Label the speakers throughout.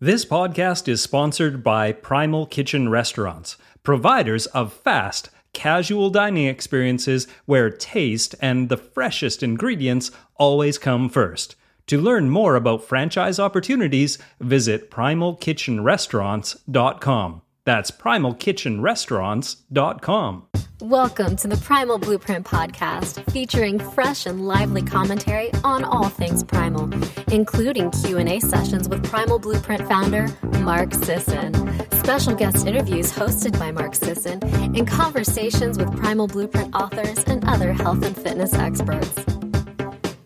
Speaker 1: This podcast is sponsored by Primal Kitchen Restaurants, providers of fast, casual dining experiences where taste and the freshest ingredients always come first. To learn more about franchise opportunities, visit primalkitchenrestaurants.com. That's primalkitchenrestaurants.com.
Speaker 2: Welcome to the Primal Blueprint podcast, featuring fresh and lively commentary on all things primal, including Q&A sessions with Primal Blueprint founder Mark Sisson, special guest interviews hosted by Mark Sisson, and conversations with Primal Blueprint authors and other health and fitness experts.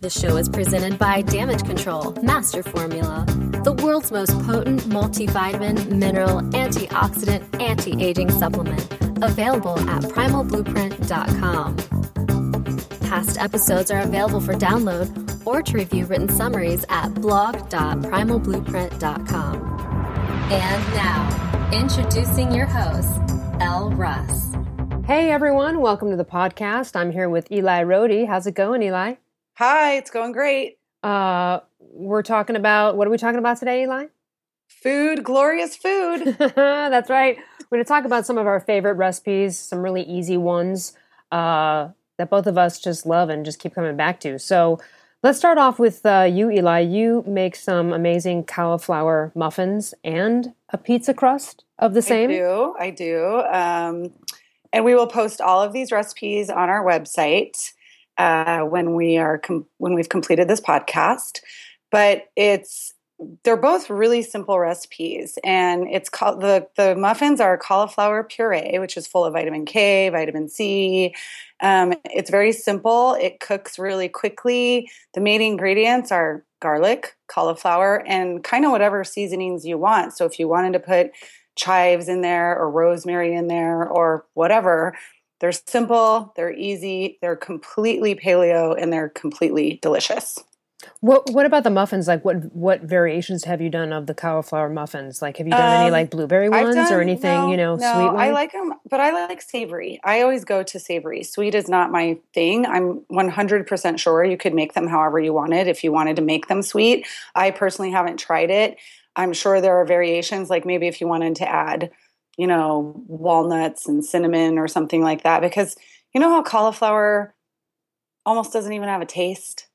Speaker 2: The show is presented by Damage Control Master Formula, the world's most potent multivitamin, mineral, antioxidant, anti-aging supplement available at primalblueprint.com. Past episodes are available for download or to review written summaries at blog.primalblueprint.com. And now, introducing your host, Elle Russ.
Speaker 3: Hey everyone, welcome to the podcast. I'm here with Eli Rohde. How's it going, Eli?
Speaker 4: Hi, it's going great.
Speaker 3: Uh, we're talking about what are we talking about today, Eli?
Speaker 4: Food, glorious food.
Speaker 3: That's right. We're going to talk about some of our favorite recipes, some really easy ones uh, that both of us just love and just keep coming back to. So let's start off with uh, you, Eli. You make some amazing cauliflower muffins and a pizza crust of the same.
Speaker 4: I do. I do. Um, and we will post all of these recipes on our website uh, when we are com- when we've completed this podcast. But it's they're both really simple recipes and it's called the the muffins are cauliflower puree which is full of vitamin k vitamin c. Um, it's very simple. It cooks really quickly. The main ingredients are garlic cauliflower and kind of whatever seasonings you want. So if you wanted to put chives in there or rosemary in there or whatever they're simple they're easy they're completely paleo and they're completely delicious
Speaker 3: what What about the muffins? Like, what what variations have you done of the cauliflower muffins? Like, have you done um, any like blueberry ones
Speaker 4: done,
Speaker 3: or anything?
Speaker 4: No,
Speaker 3: you know,
Speaker 4: no,
Speaker 3: sweet. Ones?
Speaker 4: I like them, but I like savory. I always go to savory. Sweet is not my thing. I'm 100 percent sure you could make them however you wanted if you wanted to make them sweet. I personally haven't tried it. I'm sure there are variations, like maybe if you wanted to add, you know, walnuts and cinnamon or something like that, because you know how cauliflower almost doesn't even have a taste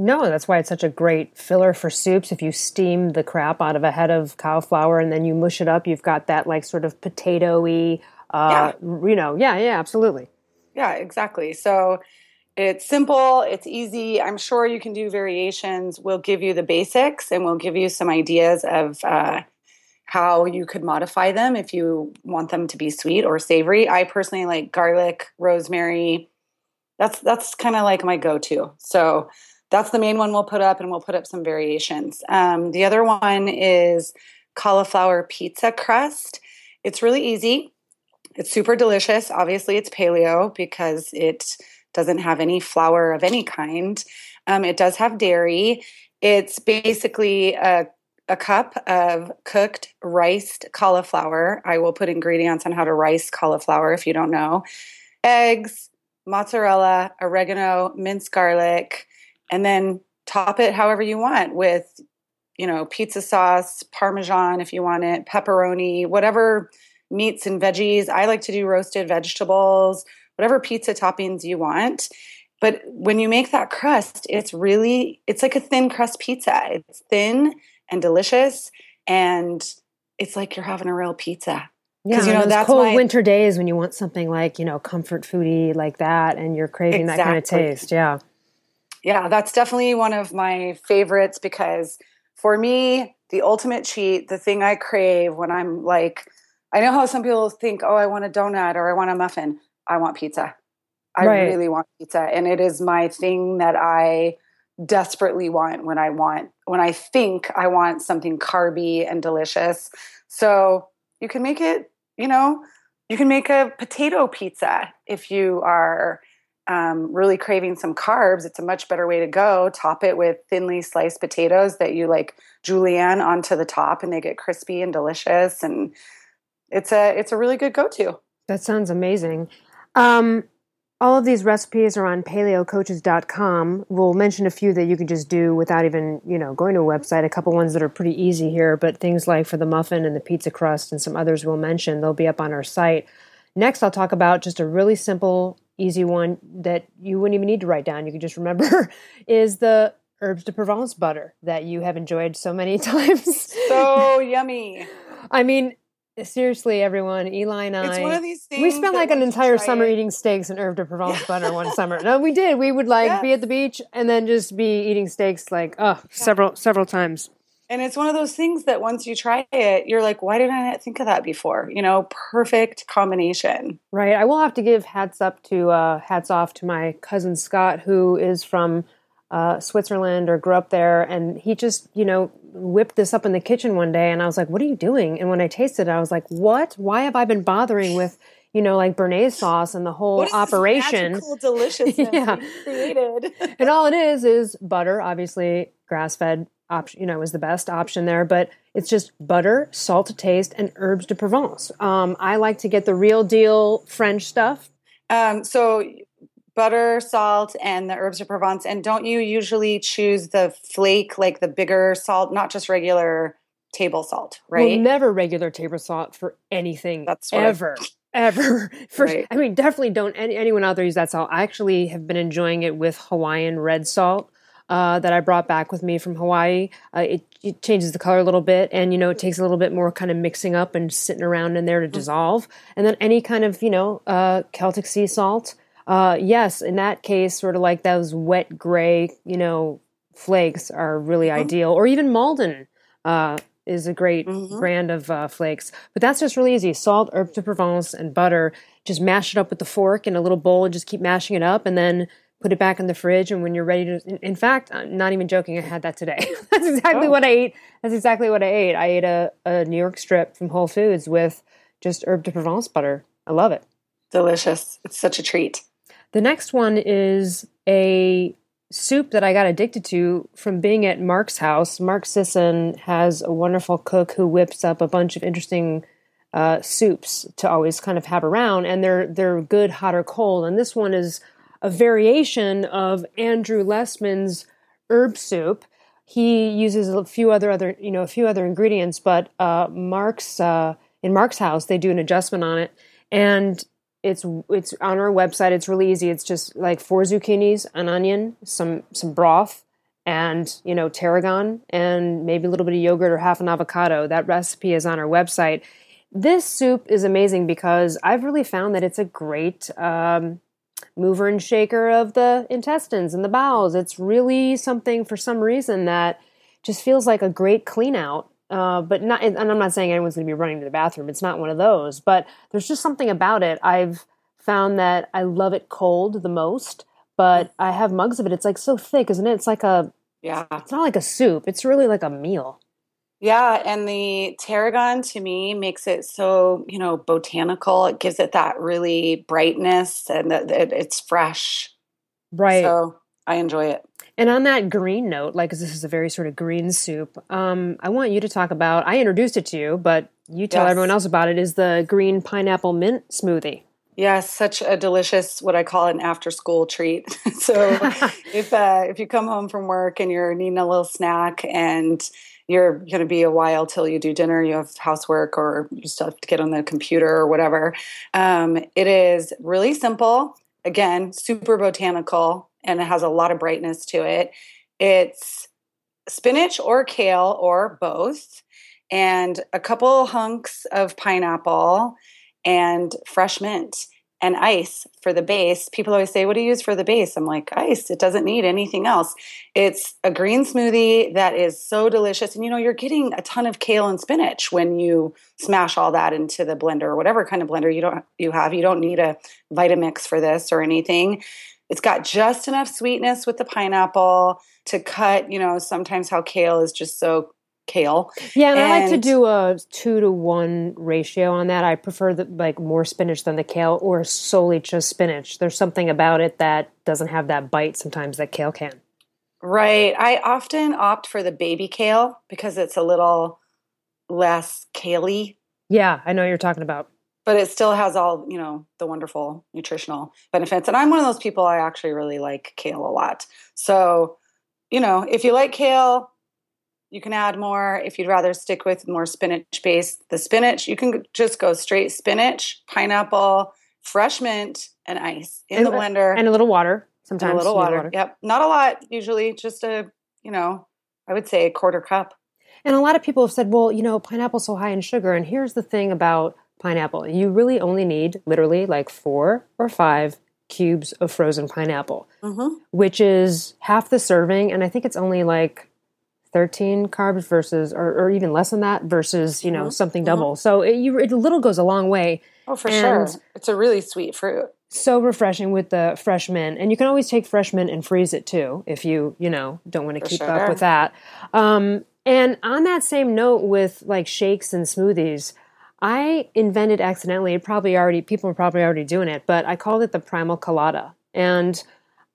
Speaker 3: no, that's why it's such a great filler for soups. If you steam the crap out of a head of cauliflower and then you mush it up, you've got that like sort of potatoy, uh, yeah. you know, yeah, yeah, absolutely.
Speaker 4: Yeah, exactly. So it's simple, it's easy. I'm sure you can do variations. We'll give you the basics and we'll give you some ideas of uh, how you could modify them if you want them to be sweet or savory. I personally like garlic, rosemary. That's that's kind of like my go-to. So that's the main one we'll put up, and we'll put up some variations. Um, the other one is cauliflower pizza crust. It's really easy. It's super delicious. Obviously, it's paleo because it doesn't have any flour of any kind. Um, it does have dairy. It's basically a, a cup of cooked riced cauliflower. I will put ingredients on how to rice cauliflower if you don't know. Eggs, mozzarella, oregano, minced garlic, and then top it however you want with you know pizza sauce parmesan if you want it pepperoni whatever meats and veggies i like to do roasted vegetables whatever pizza toppings you want but when you make that crust it's really it's like a thin crust pizza it's thin and delicious and it's like you're having a real pizza
Speaker 3: yeah, you know those that's cold my, winter days when you want something like you know comfort foodie like that, and you're craving exactly. that kind of taste. Yeah,
Speaker 4: yeah, that's definitely one of my favorites because for me, the ultimate cheat, the thing I crave when I'm like, I know how some people think, oh, I want a donut or I want a muffin. I want pizza. I right. really want pizza. And it is my thing that I desperately want when I want, when I think I want something carby and delicious. So you can make it, you know, you can make a potato pizza if you are um, really craving some carbs, it's a much better way to go. Top it with thinly sliced potatoes that you like julienne onto the top, and they get crispy and delicious. And it's a it's a really good go to.
Speaker 3: That sounds amazing. Um, All of these recipes are on paleocoaches.com. We'll mention a few that you can just do without even, you know, going to a website. A couple ones that are pretty easy here, but things like for the muffin and the pizza crust and some others we'll mention, they'll be up on our site. Next, I'll talk about just a really simple, easy one that you wouldn't even need to write down. You can just remember is the herbs de Provence butter that you have enjoyed so many times.
Speaker 4: So yummy.
Speaker 3: I mean, seriously, everyone, Eli and I,
Speaker 4: It's one of these things.
Speaker 3: we spent like an entire summer
Speaker 4: it-
Speaker 3: eating steaks and herb de Provence butter one summer. No, we did. We would like be at the beach and then just be eating steaks like oh several several times.
Speaker 4: And it's one of those things that once you try it, you're like, why didn't I not think of that before? You know, perfect combination.
Speaker 3: Right. I will have to give hats up to uh, hats off to my cousin Scott, who is from uh, Switzerland or grew up there, and he just you know whipped this up in the kitchen one day, and I was like, "What are you doing?" And when I tasted it, I was like, "What? Why have I been bothering with?" You know, like Bernaise sauce and the whole
Speaker 4: What is this
Speaker 3: operation.
Speaker 4: magical deliciousness
Speaker 3: Yeah.
Speaker 4: created?
Speaker 3: and all it is is butter obviously grass fed option you know is the best option there but it's just butter salt to taste and herbs de provence um, i like to get the real deal french stuff
Speaker 4: Um, so butter, salt, and the herbs de Provence. And don't you usually choose the flake, like the bigger salt, not just regular table salt,
Speaker 3: well
Speaker 4: right?
Speaker 3: never regular table salt for anything
Speaker 4: That's what I-
Speaker 3: ever ever for
Speaker 4: Right.
Speaker 3: i mean definitely don't any, anyone out there use that salt i actually have been enjoying it with hawaiian red salt uh, that I brought back with me from Hawaii. Uh, it, it changes the color a little bit, and you know it takes a little bit more kind of mixing up and sitting around in there to dissolve. And then any kind of you know uh, Celtic sea salt. Uh, yes, in that case, sort of like those wet gray, you know, flakes are really ideal, or even Maldon uh, is a great
Speaker 4: Mhm.
Speaker 3: brand of uh, flakes. But that's just really easy: salt, herb de Provence, and butter. Just mash it up with the fork in a little bowl, and just keep mashing it up, and then put it back in the fridge. And when you're ready to, in, in fact, I'm not even joking, I had that today. that's exactly
Speaker 4: Oh.
Speaker 3: what I ate. That's exactly what I ate. I ate a, a New York strip from Whole Foods with just herb de Provence butter. I love it.
Speaker 4: Delicious. It's such a treat.
Speaker 3: The next one is a soup that I got addicted to from being at Mark's house. Mark Sisson has a wonderful cook who whips up a bunch of interesting uh, soups to always kind of have around, and they're they're good hot or cold. And this one is a variation of Andrew Lessman's herb soup. He uses a few other other you know a few other ingredients, but uh, Mark's uh, in Mark's house they do an adjustment on it, and it's it's on our website. It's really easy. It's just like four zucchinis, an onion, some some broth, and you know tarragon, and maybe a little bit of yogurt or half an avocado. That recipe is on our website. This soup is amazing because I've really found that it's a great um, mover and shaker of the intestines and the bowels. It's really something for some reason that just feels like a great clean out. Uh, but not, and I'm not saying anyone's going to be running to the bathroom. It's not one of those. But there's just something about it. I've found that I love it cold the most. But I have mugs of it. It's like so thick, isn't it? It's like a.
Speaker 4: Yeah.
Speaker 3: It's not like a soup. It's really like a meal.
Speaker 4: Yeah, and the tarragon to me makes it so, you know, botanical. It gives it that really brightness and that that it's fresh.
Speaker 3: Right.
Speaker 4: So I enjoy it.
Speaker 3: And on that green note, like this is a very sort of green soup, um, I want you to talk about. I introduced it to you, but you tell
Speaker 4: Yes.
Speaker 3: everyone else about it. Is the green pineapple mint smoothie?
Speaker 4: Yes, such a delicious what I call an after school treat. so if uh, if you come home from work and you're needing a little snack and you're going to be a while till you do dinner, you have housework or you still have to get on the computer or whatever. Um, it is really simple. Again, super botanical and it has a lot of brightness to it. It's spinach or kale or both, and a couple hunks of pineapple and fresh mint and ice for the base. People always say, What do you use for the base? I'm like, Ice. It doesn't need anything else. It's a green smoothie that is so delicious. And you know, you're getting a ton of kale and spinach when you smash all that into the blender or whatever kind of blender you don't you have. You don't need a Vitamix for this or anything. It's got just enough sweetness with the pineapple to cut, you know, sometimes how kale is just so kale.
Speaker 3: Yeah, and, I like to do a two to one ratio on that. I prefer the, like more spinach than the kale, or solely just spinach. There's something about it that doesn't have that bite sometimes that kale can.
Speaker 4: Right. I often opt for the baby kale because it's a little less kaley.
Speaker 3: Yeah, I know what you're talking about.
Speaker 4: But it still has all you know the wonderful nutritional benefits. And I'm one of those people. I actually really like kale a lot. So you know, if you like kale, you can add more. If you'd rather stick with more spinach based, the spinach you can just go straight spinach, pineapple, fresh mint, and ice in
Speaker 3: and,
Speaker 4: the blender,
Speaker 3: and a little water. Sometimes
Speaker 4: a little water.
Speaker 3: water.
Speaker 4: Yep, not a lot usually. Just a you know, I would say a quarter cup.
Speaker 3: And a lot of people have said, well, you know, pineapple's so high in sugar. And here's the thing about pineapple you really only need literally like four or five cubes of frozen pineapple,
Speaker 4: Mm-hmm.
Speaker 3: which is half the serving. And I think it's only like 13 carbs versus, or, or even less than that versus, you know,
Speaker 4: Mhm.
Speaker 3: something
Speaker 4: Mhm.
Speaker 3: double. So it, you, it little goes a long way.
Speaker 4: Oh, for
Speaker 3: And-
Speaker 4: sure. It's a really sweet fruit.
Speaker 3: So refreshing with the fresh mint. And you can always take fresh mint and freeze it too if you, you know, don't want to
Speaker 4: For
Speaker 3: keep
Speaker 4: sure.
Speaker 3: up with that. Um, and on that same note with like shakes and smoothies, I invented accidentally, it probably already, people are probably already doing it, but I called it the Primal Colada. And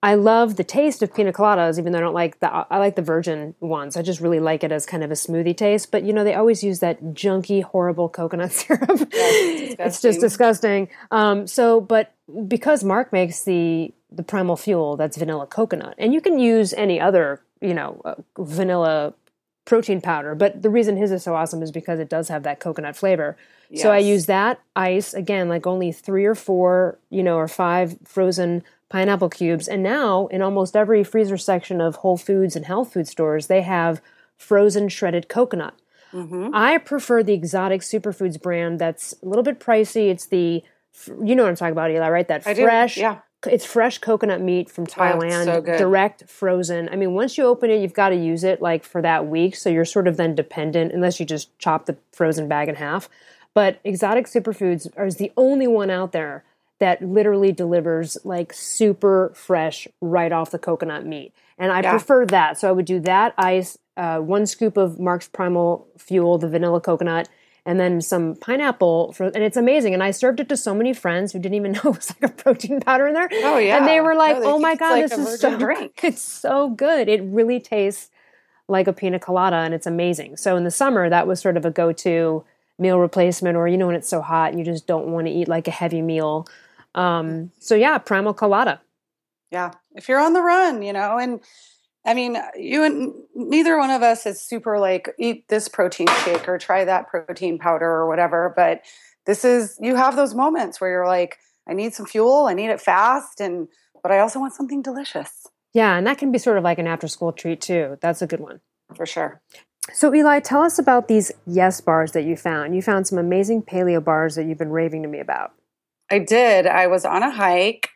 Speaker 3: I love the taste of pina coladas, even though I don't like the, I like the virgin ones. I just really like it as kind of a smoothie taste. But you know, they always use that junky, horrible coconut syrup. it's just
Speaker 4: disgusting.
Speaker 3: disgusting. Um, so, but because Mark makes the, the primal fuel, that's vanilla coconut, and you can use any other, you know, uh, vanilla protein powder. But the reason his is so awesome is because it does have that coconut flavor. So I use that ice again, like only three or four, you know, or five frozen pineapple cubes. And now in almost every freezer section of Whole Foods and health food stores, they have frozen shredded coconut.
Speaker 4: Mhm.
Speaker 3: I prefer the exotic superfoods brand that's a little bit pricey. It's the, you know what I'm talking about, Eli, right? That
Speaker 4: I do.
Speaker 3: fresh,
Speaker 4: Yeah.
Speaker 3: it's fresh coconut meat from Thailand,
Speaker 4: so good.
Speaker 3: direct frozen. I mean, once you open it, you've got to use it like for that week. So you're sort of then dependent, unless you just chop the frozen bag in half. But Exotic Superfoods is the only one out there that literally delivers like super fresh right off the coconut meat. And I
Speaker 4: Yeah.
Speaker 3: prefer that. So I would do that ice, uh, one scoop of Mark's Primal Fuel, the vanilla coconut, and then some pineapple. For, and it's amazing. And I served it to so many friends who didn't even know it was like a protein powder in there.
Speaker 4: Oh, yeah.
Speaker 3: And they were like,
Speaker 4: No, they
Speaker 3: "Oh my god,
Speaker 4: like
Speaker 3: this is so
Speaker 4: drink."
Speaker 3: It's so good. It really tastes like a pina colada, and it's amazing. So in the summer, that was sort of a go-to meal replacement, or you know when it's so hot and you just don't want to eat like a heavy meal. Um, so yeah, primal colada.
Speaker 4: Yeah. If you're on the run, you know, and I mean, you and neither one of us is super like eat this protein shake or try that protein powder or whatever. But this is, you have those moments where you're like, I need some fuel, I need it fast, and but I also want something delicious
Speaker 3: Yeah, and that can be sort of like an after-school treat too. That's a good one.
Speaker 4: for sure.
Speaker 3: So Eli, tell us about these Yes bars that you found. You found some amazing paleo bars that you've been raving to me about.
Speaker 4: I did. I was on a hike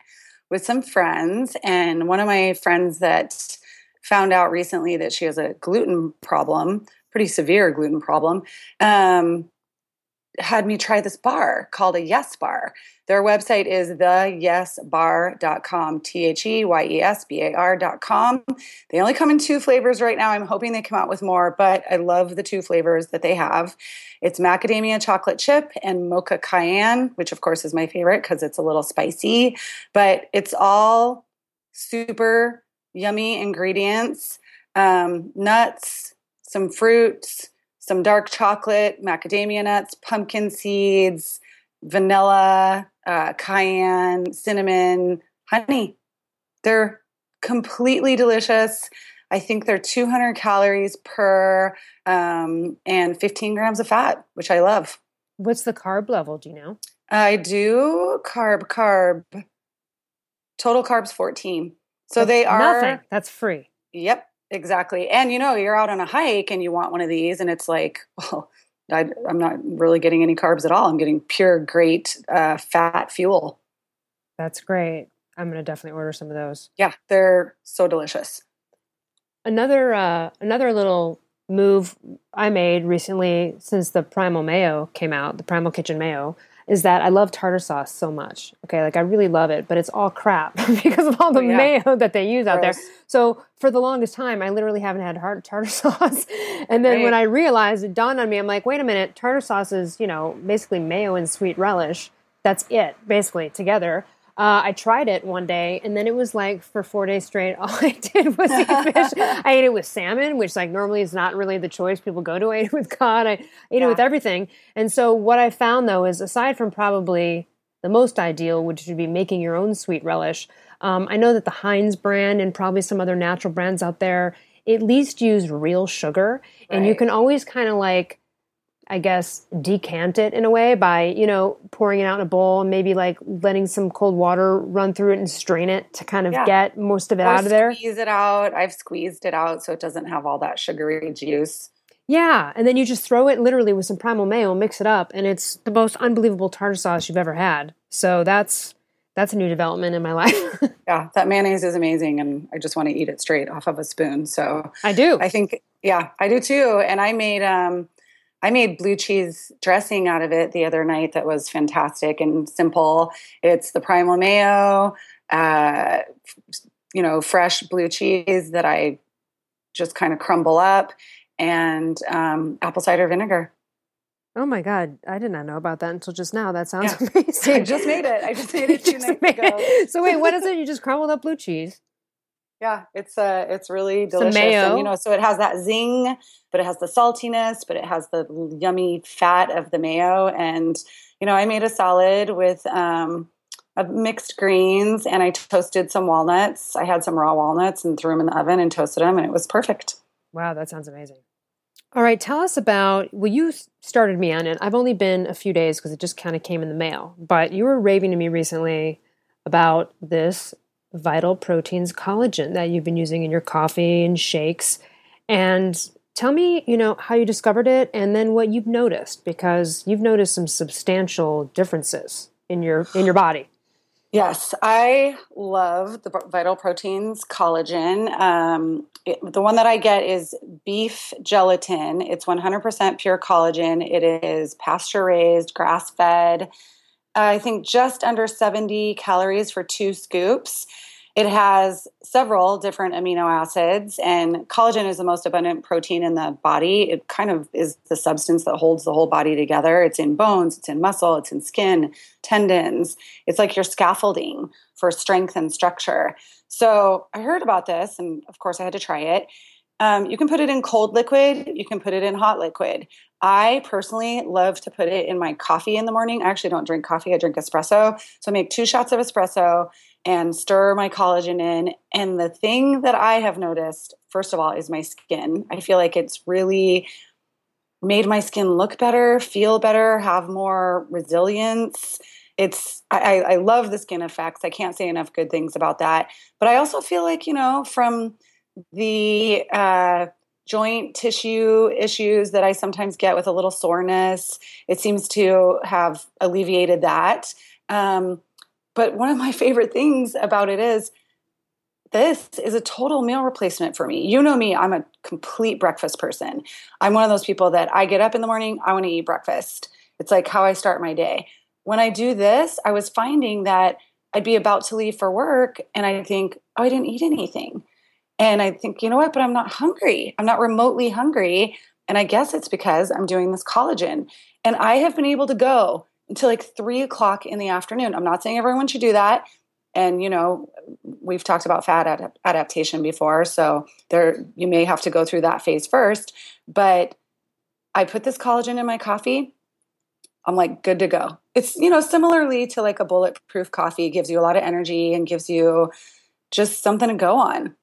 Speaker 4: with some friends, and one of my friends that found out recently that she has a gluten problem, pretty severe gluten problem, um, had me try this bar called a Yes Bar. Their website is theyesbar.com, T H E Y E S B A R.com. They only come in two flavors right now. I'm hoping they come out with more, but I love the two flavors that they have. It's macadamia chocolate chip and mocha cayenne, which of course is my favorite because it's a little spicy, but it's all super yummy ingredients um, nuts, some fruits, some dark chocolate, macadamia nuts, pumpkin seeds, vanilla, uh, cayenne, cinnamon, honey. They're completely delicious. I think they're 200 calories per um, and 15 grams of fat, which I love.
Speaker 3: What's the carb level? Do you know?
Speaker 4: I do carb, carb. Total carbs 14. So
Speaker 3: That's
Speaker 4: they are.
Speaker 3: nothing. That's free.
Speaker 4: Yep, exactly. And you know, you're out on a hike and you want one of these, and it's like, well, I, I'm not really getting any carbs at all. I'm getting pure, great uh, fat fuel.
Speaker 3: That's great. I'm going to definitely order some of those.
Speaker 4: Yeah, they're so delicious.
Speaker 3: Another uh, another little move I made recently since the Primal Mayo came out, the Primal Kitchen Mayo, is that I love tartar sauce so much. Okay, like I really love it, but it's all crap because of all the
Speaker 4: Oh, yeah.
Speaker 3: mayo that they use out there. So for the longest time, I literally haven't had hard tartar sauce. And then when I realized, it dawned on me, I'm like, wait a minute, tartar sauce is you know basically mayo and sweet relish. That's it, basically together. Uh, I tried it one day, and then it was like for four days straight. All I did was eat fish. I ate it with salmon, which like normally is not really the choice people go to. I ate it with cod. I ate yeah. it with everything. And so what I found though is aside from probably the most ideal, which would be making your own sweet relish. Um, I know that the Heinz brand and probably some other natural brands out there at least use real sugar, right. and you can always kind of like I guess, decant it in a way by, you know, pouring it out in a bowl and maybe like letting some cold water run through it and strain it to kind of yeah. get most of it
Speaker 4: or
Speaker 3: out of there.
Speaker 4: Squeeze it out. I've squeezed it out so it doesn't have all that sugary juice.
Speaker 3: Yeah, and then you just throw it literally with some primal mayo, mix it up, and it's the most unbelievable tartar sauce you've ever had. So that's that's a new development in my life.
Speaker 4: yeah, that mayonnaise is amazing, and I just want to eat it straight off of a spoon. So
Speaker 3: I do.
Speaker 4: I think, yeah, I do too. And I made um, I made blue cheese dressing out of it the other night that was fantastic and simple. It's the primal mayo, uh, you know, fresh blue cheese that I just kind of crumble up, and um, apple cider vinegar.
Speaker 3: Oh my god, I did not know about that until just now. That sounds yeah. amazing.
Speaker 4: I just made it. I just made it two nights ago.
Speaker 3: So wait, what is it? You just crumbled up blue cheese.
Speaker 4: Yeah, it's uh it's really delicious. And, you know, so it has that zing, but it has the saltiness, but it has the yummy fat of the mayo. And, you know, I made a salad with um mixed greens and I toasted some walnuts. I had some raw walnuts and threw them in the oven and toasted them and it was perfect.
Speaker 3: Wow, that sounds amazing. All right, tell us about well you started me on it. I've only been a few days because it just kind of came in the mail. But you were raving to me recently about this vital proteins collagen that you've been using in your coffee and shakes. And tell me, you know, how you discovered it and then what you've noticed because you've noticed some substantial differences in your in your body.
Speaker 4: Yes, I love the Vital Proteins collagen. Um, it, the one that I get is beef gelatin. It's 100% pure collagen. It is pasture raised, grass fed. I think just under 70 calories for two scoops. It has several different amino acids, and collagen is the most abundant protein in the body. It kind of is the substance that holds the whole body together. It's in bones, it's in muscle, it's in skin, tendons. It's like your scaffolding for strength and structure. So I heard about this, and of course, I had to try it. Um, you can put it in cold liquid, you can put it in hot liquid. I personally love to put it in my coffee in the morning. I actually don't drink coffee, I drink espresso. So I make two shots of espresso and stir my collagen in. And the thing that I have noticed, first of all, is my skin. I feel like it's really made my skin look better, feel better, have more resilience. It's I, I love the skin effects. I can't say enough good things about that. But I also feel like, you know, from the uh, joint tissue issues that I sometimes get with a little soreness. It seems to have alleviated that. Um, but one of my favorite things about it is this is a total meal replacement for me. You know me, I'm a complete breakfast person. I'm one of those people that I get up in the morning, I want to eat breakfast. It's like how I start my day. When I do this, I was finding that I'd be about to leave for work and I think, oh, I didn't eat anything. And I think, you know what? But I'm not hungry. I'm not remotely hungry. And I guess it's because I'm doing this collagen. And I have been able to go until like three o'clock in the afternoon. I'm not saying everyone should do that. And, you know, we've talked about fat ad- adaptation before. So there, you may have to go through that phase first. But I put this collagen in my coffee. I'm like good to go. It's, you know, similarly to like a bulletproof coffee, it gives you a lot of energy and gives you just something to go on.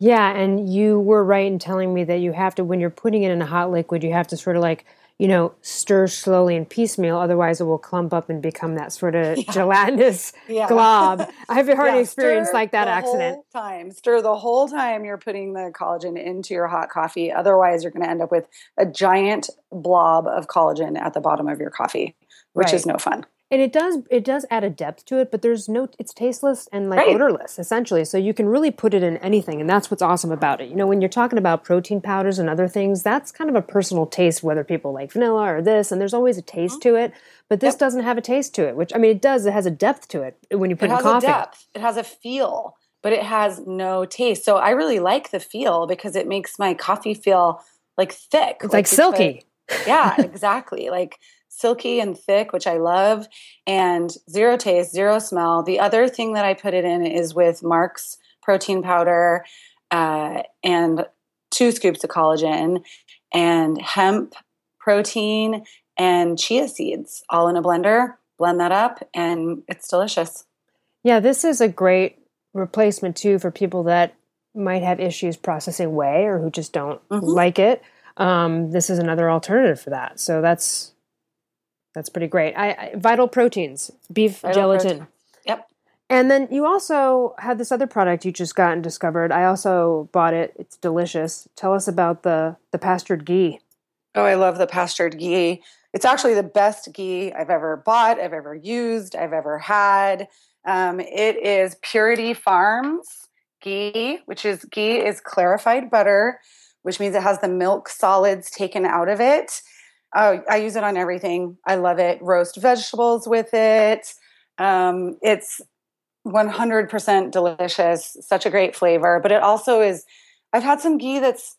Speaker 3: Yeah, and you were right in telling me that you have to, when you're putting it in a hot liquid, you have to sort of like, you know, stir slowly and piecemeal. Otherwise, it will clump up and become that sort of yeah. gelatinous yeah. glob. I've already yeah, experienced like that accident.
Speaker 4: time, stir the whole time you're putting the collagen into your hot coffee. Otherwise, you're going to end up with a giant blob of collagen at the bottom of your coffee, which right. is no fun
Speaker 3: and it does it does add a depth to it but there's no it's tasteless and like right. odorless essentially so you can really put it in anything and that's what's awesome about it you know when you're talking about protein powders and other things that's kind of a personal taste whether people like vanilla or this and there's always a taste mm-hmm. to it but this yep. doesn't have a taste to it which i mean it does it has a depth to it when you put it,
Speaker 4: it
Speaker 3: in coffee It has
Speaker 4: a depth it has a feel but it has no taste so i really like the feel because it makes my coffee feel like thick
Speaker 3: it's like, like silky
Speaker 4: Yeah, exactly. like silky and thick, which I love, and zero taste, zero smell. The other thing that I put it in is with Mark's protein powder uh, and two scoops of collagen and hemp protein and chia seeds all in a blender. Blend that up, and it's delicious.
Speaker 3: Yeah, this is a great replacement too for people that might have issues processing whey or who just don't mm-hmm. like it. Um, this is another alternative for that. So that's that's pretty great. I, I Vital Proteins, beef Vital gelatin. Protein.
Speaker 4: Yep.
Speaker 3: And then you also had this other product you just got and discovered. I also bought it. It's delicious. Tell us about the the pastured ghee.
Speaker 4: Oh, I love the pastured ghee. It's actually the best ghee I've ever bought, I've ever used, I've ever had. Um, it is Purity Farms ghee, which is ghee is clarified butter, which means it has the milk solids taken out of it. Oh, I use it on everything. I love it. Roast vegetables with it. Um, it's 100% delicious. Such a great flavor. But it also is, I've had some ghee that's,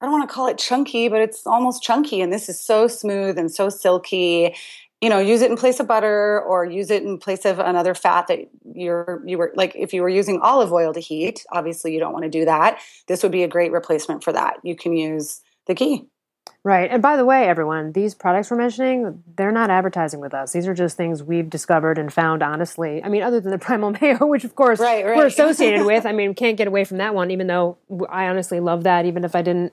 Speaker 4: I don't want to call it chunky, but it's almost chunky. And this is so smooth and so silky. You know, use it in place of butter or use it in place of another fat that you're, you were like, if you were using olive oil to heat, obviously you don't want to do that. This would be a great replacement for that. You can use the ghee.
Speaker 3: Right. And by the way, everyone, these products we're mentioning, they're not advertising with us. These are just things we've discovered and found honestly. I mean, other than the Primal Mayo, which of course right, right. we're associated with. I mean, can't get away from that one, even though I honestly love that, even if I didn't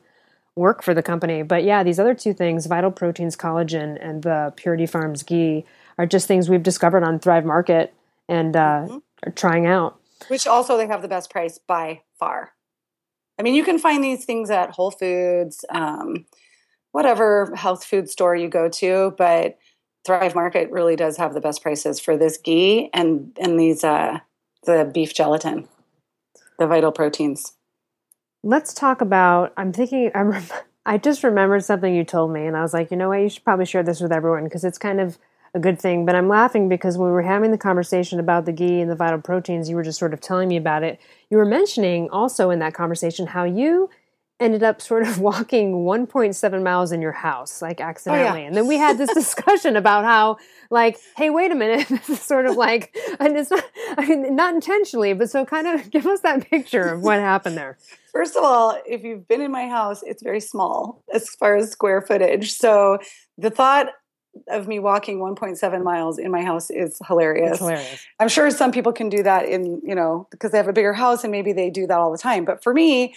Speaker 3: work for the company. But yeah, these other two things, Vital Proteins Collagen and the Purity Farms Ghee, are just things we've discovered on Thrive Market and uh, mm-hmm. are trying out.
Speaker 4: Which also they have the best price by far. I mean, you can find these things at Whole Foods. Um, whatever health food store you go to, but Thrive Market really does have the best prices for this ghee and and these uh, the beef gelatin, the vital proteins.
Speaker 3: Let's talk about. I'm thinking. I'm. I just remembered something you told me, and I was like, you know what? You should probably share this with everyone because it's kind of a good thing. But I'm laughing because when we were having the conversation about the ghee and the vital proteins, you were just sort of telling me about it. You were mentioning also in that conversation how you ended up sort of walking 1.7 miles in your house, like accidentally. Oh, yeah. And then we had this discussion about how, like, hey, wait a minute, this is sort of like, and it's not, I mean, not intentionally, but so kind of give us that picture of what happened there.
Speaker 4: First of all, if you've been in my house, it's very small as far as square footage. So the thought of me walking 1.7 miles in my house is hilarious.
Speaker 3: hilarious.
Speaker 4: I'm sure some people can do that in, you know, because they have a bigger house and maybe they do that all the time. But for me,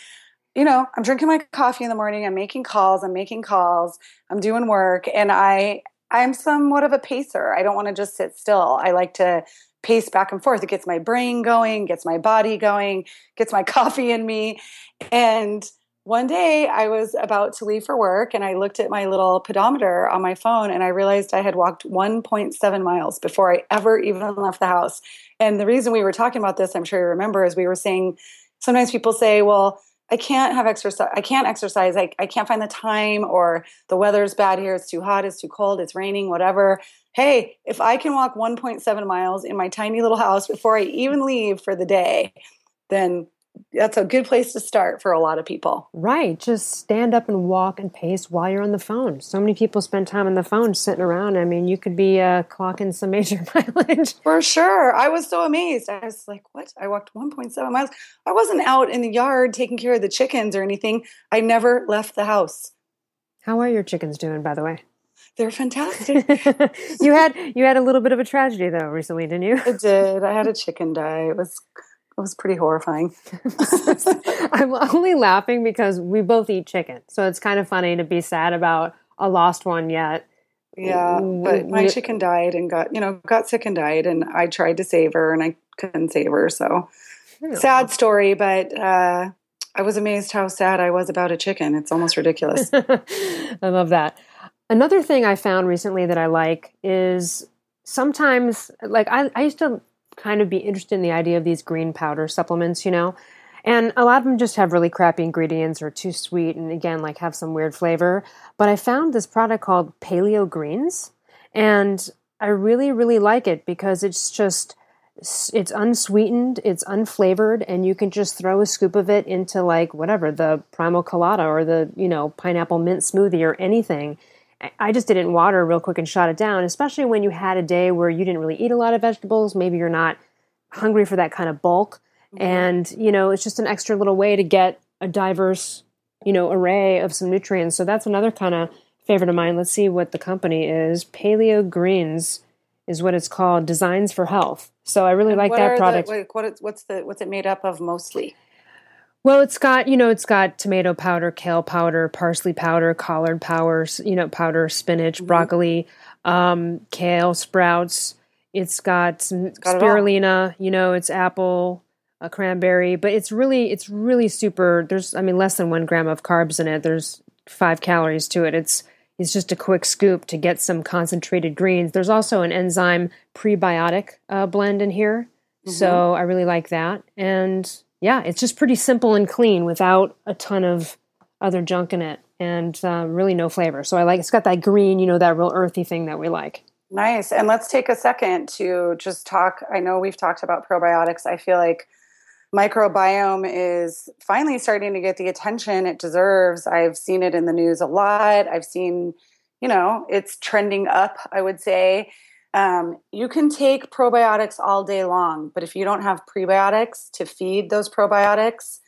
Speaker 4: you know, I'm drinking my coffee in the morning, I'm making calls, I'm making calls, I'm doing work, and I I'm somewhat of a pacer. I don't want to just sit still. I like to pace back and forth. It gets my brain going, gets my body going, gets my coffee in me. And one day I was about to leave for work and I looked at my little pedometer on my phone and I realized I had walked 1.7 miles before I ever even left the house. And the reason we were talking about this, I'm sure you remember, is we were saying sometimes people say, well, I can't have exercise. I can't exercise. I, I can't find the time or the weather's bad here. It's too hot. It's too cold. It's raining, whatever. Hey, if I can walk 1.7 miles in my tiny little house before I even leave for the day, then that's a good place to start for a lot of people.
Speaker 3: Right. Just stand up and walk and pace while you're on the phone. So many people spend time on the phone sitting around. I mean, you could be uh, clocking some major mileage.
Speaker 4: For sure. I was so amazed. I was like, what? I walked 1.7 miles. I wasn't out in the yard taking care of the chickens or anything. I never left the house.
Speaker 3: How are your chickens doing, by the way?
Speaker 4: They're fantastic.
Speaker 3: you had you had a little bit of a tragedy though recently, didn't you?
Speaker 4: I did. I had a chicken die. It was it was pretty horrifying.
Speaker 3: I'm only laughing because we both eat chicken. So it's kind of funny to be sad about a lost one yet.
Speaker 4: Yeah, but my chicken died and got, you know, got sick and died and I tried to save her and I couldn't save her. So sad story, but uh, I was amazed how sad I was about a chicken. It's almost ridiculous.
Speaker 3: I love that. Another thing I found recently that I like is sometimes like I, I used to kind of be interested in the idea of these green powder supplements, you know. And a lot of them just have really crappy ingredients or too sweet and again like have some weird flavor. But I found this product called Paleo Greens and I really really like it because it's just it's unsweetened, it's unflavored and you can just throw a scoop of it into like whatever, the primal colada or the, you know, pineapple mint smoothie or anything I just did it in water real quick and shot it down, especially when you had a day where you didn't really eat a lot of vegetables. Maybe you're not hungry for that kind of bulk. Mm-hmm. And, you know, it's just an extra little way to get a diverse, you know, array of some nutrients. So that's another kind of favorite of mine. Let's see what the company is. Paleo Greens is what it's called, Designs for Health. So I really and like that product.
Speaker 4: The, what what's the what's it made up of mostly?
Speaker 3: Well, it's got you know it's got tomato powder, kale powder, parsley powder, collard powders, you know powder, spinach, mm-hmm. broccoli, um, kale, sprouts. It's got some it's got spirulina. You know, it's apple, a cranberry, but it's really it's really super. There's I mean less than one gram of carbs in it. There's five calories to it. It's it's just a quick scoop to get some concentrated greens. There's also an enzyme prebiotic uh, blend in here, mm-hmm. so I really like that. And yeah, it's just pretty simple and clean without a ton of other junk in it and uh, really no flavor. So I like it's got that green, you know, that real earthy thing that we like.
Speaker 4: Nice. And let's take a second to just talk. I know we've talked about probiotics. I feel like microbiome is finally starting to get the attention it deserves. I've seen it in the news a lot. I've seen, you know, it's trending up, I would say. Um, you can take probiotics all day long, but if you don't have prebiotics to feed those probiotics,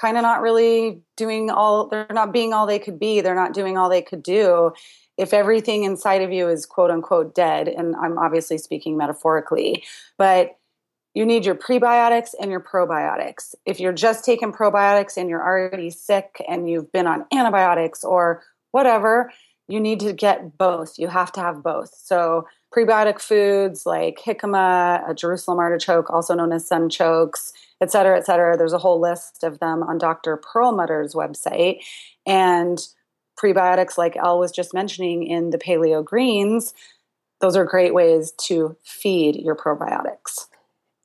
Speaker 4: kind of not really doing all, they're not being all they could be. They're not doing all they could do. If everything inside of you is quote unquote dead, and I'm obviously speaking metaphorically, but you need your prebiotics and your probiotics. If you're just taking probiotics and you're already sick and you've been on antibiotics or whatever, you need to get both. You have to have both. So, prebiotic foods like jicama, a Jerusalem artichoke, also known as sunchokes, et cetera, et cetera. There's a whole list of them on Dr. Perlmutter's website. And prebiotics, like Elle was just mentioning in the paleo greens, those are great ways to feed your probiotics.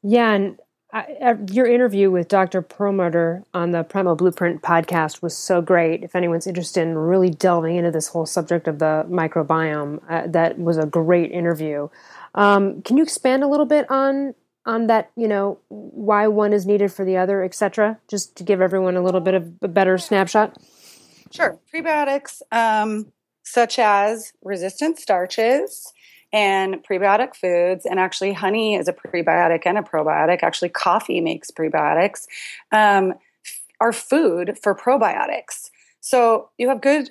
Speaker 3: Yeah, and I, your interview with Dr. Perlmutter on the Primal Blueprint podcast was so great. If anyone's interested in really delving into this whole subject of the microbiome, uh, that was a great interview. Um, can you expand a little bit on on that? You know, why one is needed for the other, etc. Just to give everyone a little bit of a better snapshot.
Speaker 4: Sure, prebiotics um, such as resistant starches and prebiotic foods. And actually, honey is a prebiotic and a probiotic. Actually, coffee makes prebiotics. Um, are food for probiotics. So you have good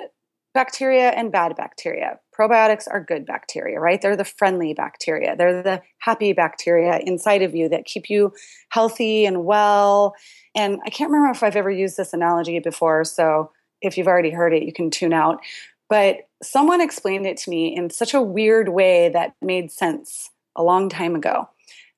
Speaker 4: bacteria and bad bacteria. Probiotics are good bacteria, right? They're the friendly bacteria. They're the happy bacteria inside of you that keep you healthy and well. And I can't remember if I've ever used this analogy before. So if you've already heard it, you can tune out. But someone explained it to me in such a weird way that made sense a long time ago.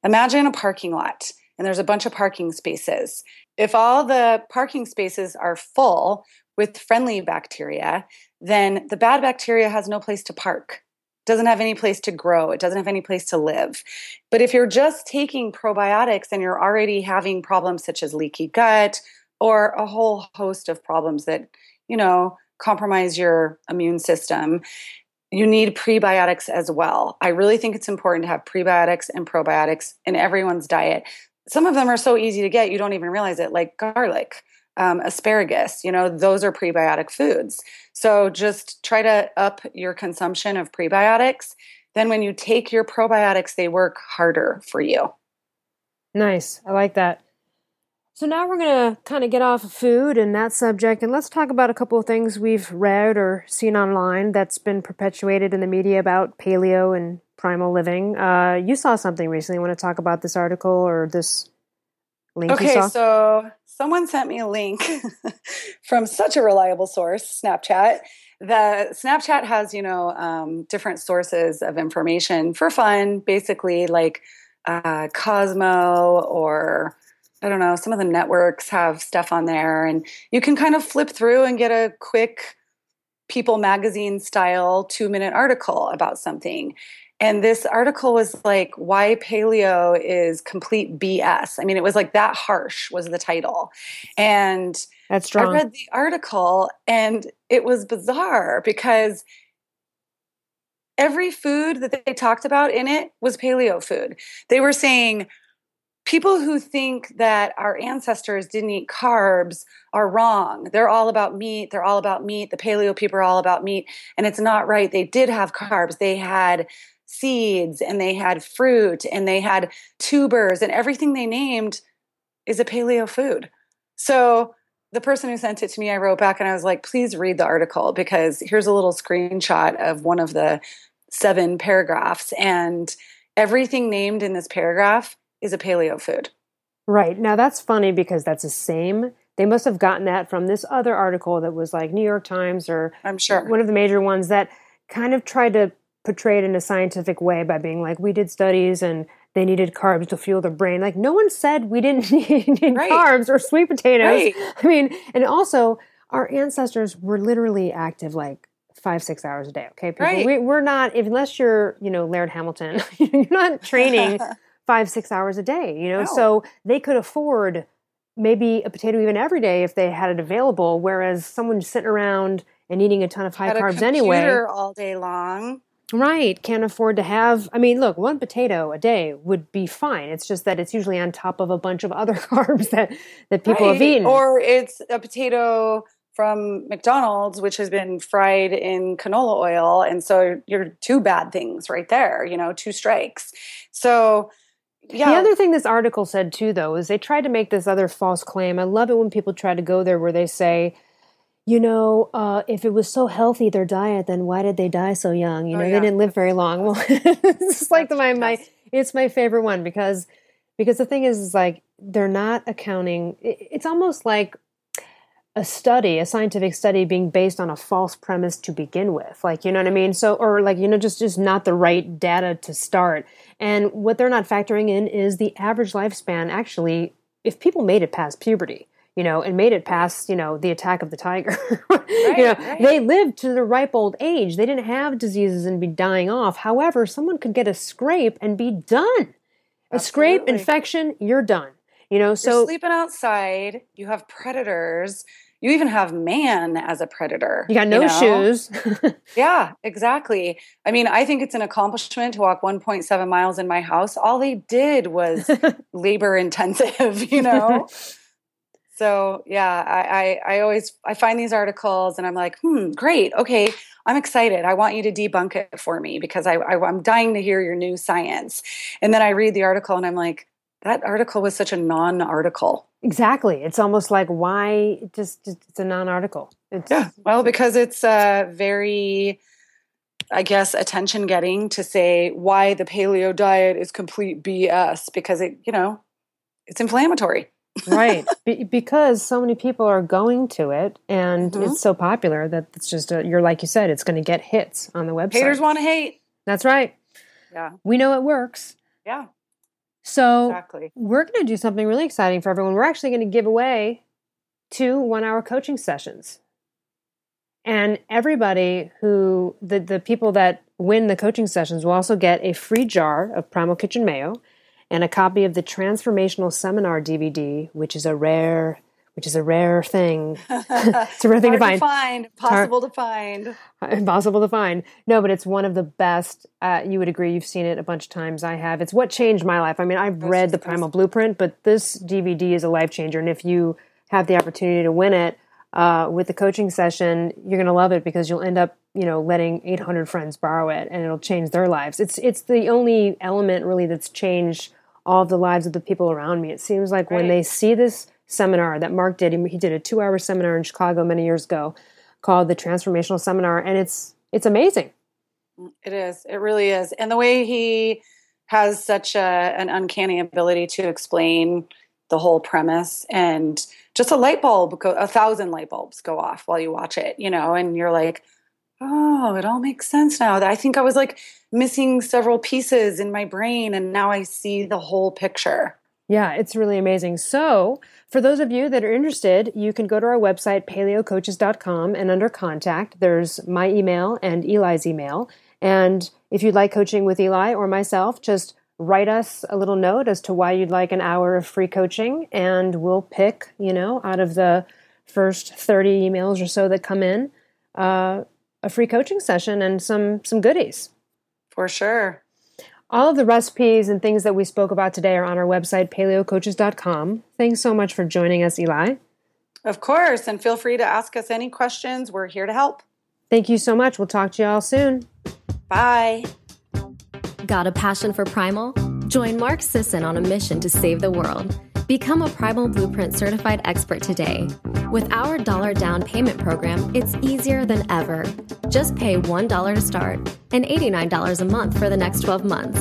Speaker 4: Imagine a parking lot and there's a bunch of parking spaces. If all the parking spaces are full with friendly bacteria, then the bad bacteria has no place to park. Doesn't have any place to grow. It doesn't have any place to live. But if you're just taking probiotics and you're already having problems such as leaky gut or a whole host of problems that, you know, compromise your immune system, you need prebiotics as well. I really think it's important to have prebiotics and probiotics in everyone's diet. Some of them are so easy to get, you don't even realize it, like garlic. Um, asparagus, you know, those are prebiotic foods. So just try to up your consumption of prebiotics. Then when you take your probiotics, they work harder for you.
Speaker 3: Nice. I like that. So now we're going to kind of get off of food and that subject, and let's talk about a couple of things we've read or seen online that's been perpetuated in the media about paleo and primal living. Uh, you saw something recently. Want to talk about this article or this link?
Speaker 4: Okay, so someone sent me a link from such a reliable source, Snapchat. The Snapchat has, you know, um, different sources of information for fun, basically like uh, Cosmo or I don't know, some of the networks have stuff on there, and you can kind of flip through and get a quick People magazine style two minute article about something. And this article was like, Why Paleo is Complete BS. I mean, it was like that harsh was the title. And
Speaker 3: that's strong.
Speaker 4: I read the article and it was bizarre because every food that they talked about in it was paleo food. They were saying people who think that our ancestors didn't eat carbs are wrong. They're all about meat. They're all about meat. The paleo people are all about meat. And it's not right. They did have carbs. They had seeds and they had fruit and they had tubers and everything they named is a paleo food. So the person who sent it to me, I wrote back and I was like, please read the article because here's a little screenshot of one of the seven paragraphs. And everything named in this paragraph is a paleo food.
Speaker 3: Right. Now that's funny because that's the same. They must have gotten that from this other article that was like New York Times or
Speaker 4: I'm sure
Speaker 3: one of the major ones that kind of tried to portray it in a scientific way by being like, we did studies and they needed carbs to fuel the brain. Like no one said we didn't need right. carbs or sweet potatoes. Right. I mean, and also our ancestors were literally active like five six hours a day. Okay, people, right. we, are not unless you're you know Laird Hamilton, you're not training five, six hours a day, you know? No. So they could afford maybe a potato even every day if they had it available, whereas someone sitting around and eating a ton of high carbs anyway.
Speaker 4: all day long.
Speaker 3: Right. Can't afford to have I mean, look, one potato a day would be fine. It's just that it's usually on top of a bunch of other carbs that, that people right. have eaten.
Speaker 4: Or it's a potato from McDonald's, which has been fried in canola oil. And so you're two bad things right there, you know, two strikes. So
Speaker 3: yeah. The other thing this article said too, though, is they tried to make this other false claim. I love it when people try to go there where they say, you know, uh, if it was so healthy their diet, then why did they die so young? You oh, know, oh, yeah. they didn't live very long. Well, it's like the, my my it's my favorite one because because the thing is, is like they're not accounting. It's almost like a study, a scientific study being based on a false premise to begin with. Like, you know what I mean? So, or like, you know, just, just not the right data to start. And what they're not factoring in is the average lifespan actually, if people made it past puberty, you know, and made it past, you know, the attack of the tiger. right, you know, right. they lived to the ripe old age. They didn't have diseases and be dying off. However, someone could get a scrape and be done. A scrape infection, you're done. You know, so
Speaker 4: you're sleeping outside, you have predators, you even have man as a predator.
Speaker 3: You got no you know? shoes.
Speaker 4: yeah, exactly. I mean, I think it's an accomplishment to walk 1.7 miles in my house. All they did was labor intensive, you know? so yeah, I, I, I always I find these articles and I'm like, hmm, great. Okay. I'm excited. I want you to debunk it for me because I, I I'm dying to hear your new science. And then I read the article and I'm like, that article was such a non-article.
Speaker 3: Exactly. It's almost like why just, just it's a non-article. It's,
Speaker 4: yeah. Well, because it's uh, very, I guess, attention getting to say why the paleo diet is complete BS because it, you know, it's inflammatory.
Speaker 3: right. Be- because so many people are going to it and mm-hmm. it's so popular that it's just, a, you're like you said, it's going to get hits on the website.
Speaker 4: Haters want to hate.
Speaker 3: That's right.
Speaker 4: Yeah.
Speaker 3: We know it works.
Speaker 4: Yeah.
Speaker 3: So exactly. we're going to do something really exciting for everyone. We're actually going to give away two one hour coaching sessions. And everybody who, the, the people that win the coaching sessions will also get a free jar of Primal Kitchen Mayo and a copy of the Transformational Seminar DVD, which is a rare which is a rare thing. it's a rare thing to find.
Speaker 4: to find. Possible to find.
Speaker 3: Impossible to find. No, but it's one of the best. Uh, you would agree. You've seen it a bunch of times. I have. It's what changed my life. I mean, I've read the Primal Blueprint, but this DVD is a life changer. And if you have the opportunity to win it uh, with the coaching session, you're going to love it because you'll end up, you know, letting 800 friends borrow it, and it'll change their lives. It's it's the only element really that's changed all of the lives of the people around me. It seems like right. when they see this seminar that Mark did. He did a two hour seminar in Chicago many years ago called the Transformational Seminar, and it's it's amazing.
Speaker 4: It is. It really is. And the way he has such a, an uncanny ability to explain the whole premise and just a light bulb a thousand light bulbs go off while you watch it you know and you're like oh it all makes sense now i think i was like missing several pieces in my brain and now i see the whole picture
Speaker 3: yeah, it's really amazing. So, for those of you that are interested, you can go to our website, paleocoaches.com, and under contact, there's my email and Eli's email. And if you'd like coaching with Eli or myself, just write us a little note as to why you'd like an hour of free coaching, and we'll pick, you know, out of the first 30 emails or so that come in, uh, a free coaching session and some some goodies.
Speaker 4: For sure.
Speaker 3: All of the recipes and things that we spoke about today are on our website, paleocoaches.com. Thanks so much for joining us, Eli.
Speaker 4: Of course. And feel free to ask us any questions. We're here to help.
Speaker 3: Thank you so much. We'll talk to you all soon.
Speaker 4: Bye.
Speaker 2: Got a passion for primal? Join Mark Sisson on a mission to save the world. Become a Primal Blueprint certified expert today. With our dollar down payment program, it's easier than ever. Just pay $1 to start and $89 a month for the next 12 months.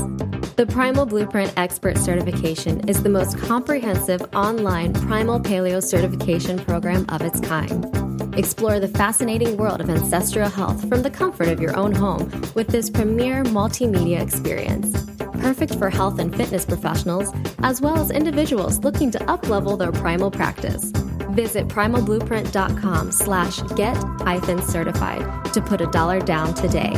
Speaker 2: The Primal Blueprint Expert Certification is the most comprehensive online primal paleo certification program of its kind. Explore the fascinating world of ancestral health from the comfort of your own home with this premier multimedia experience perfect for health and fitness professionals, as well as individuals looking to uplevel their primal practice. Visit primalblueprint.com slash get certified to put a dollar down today.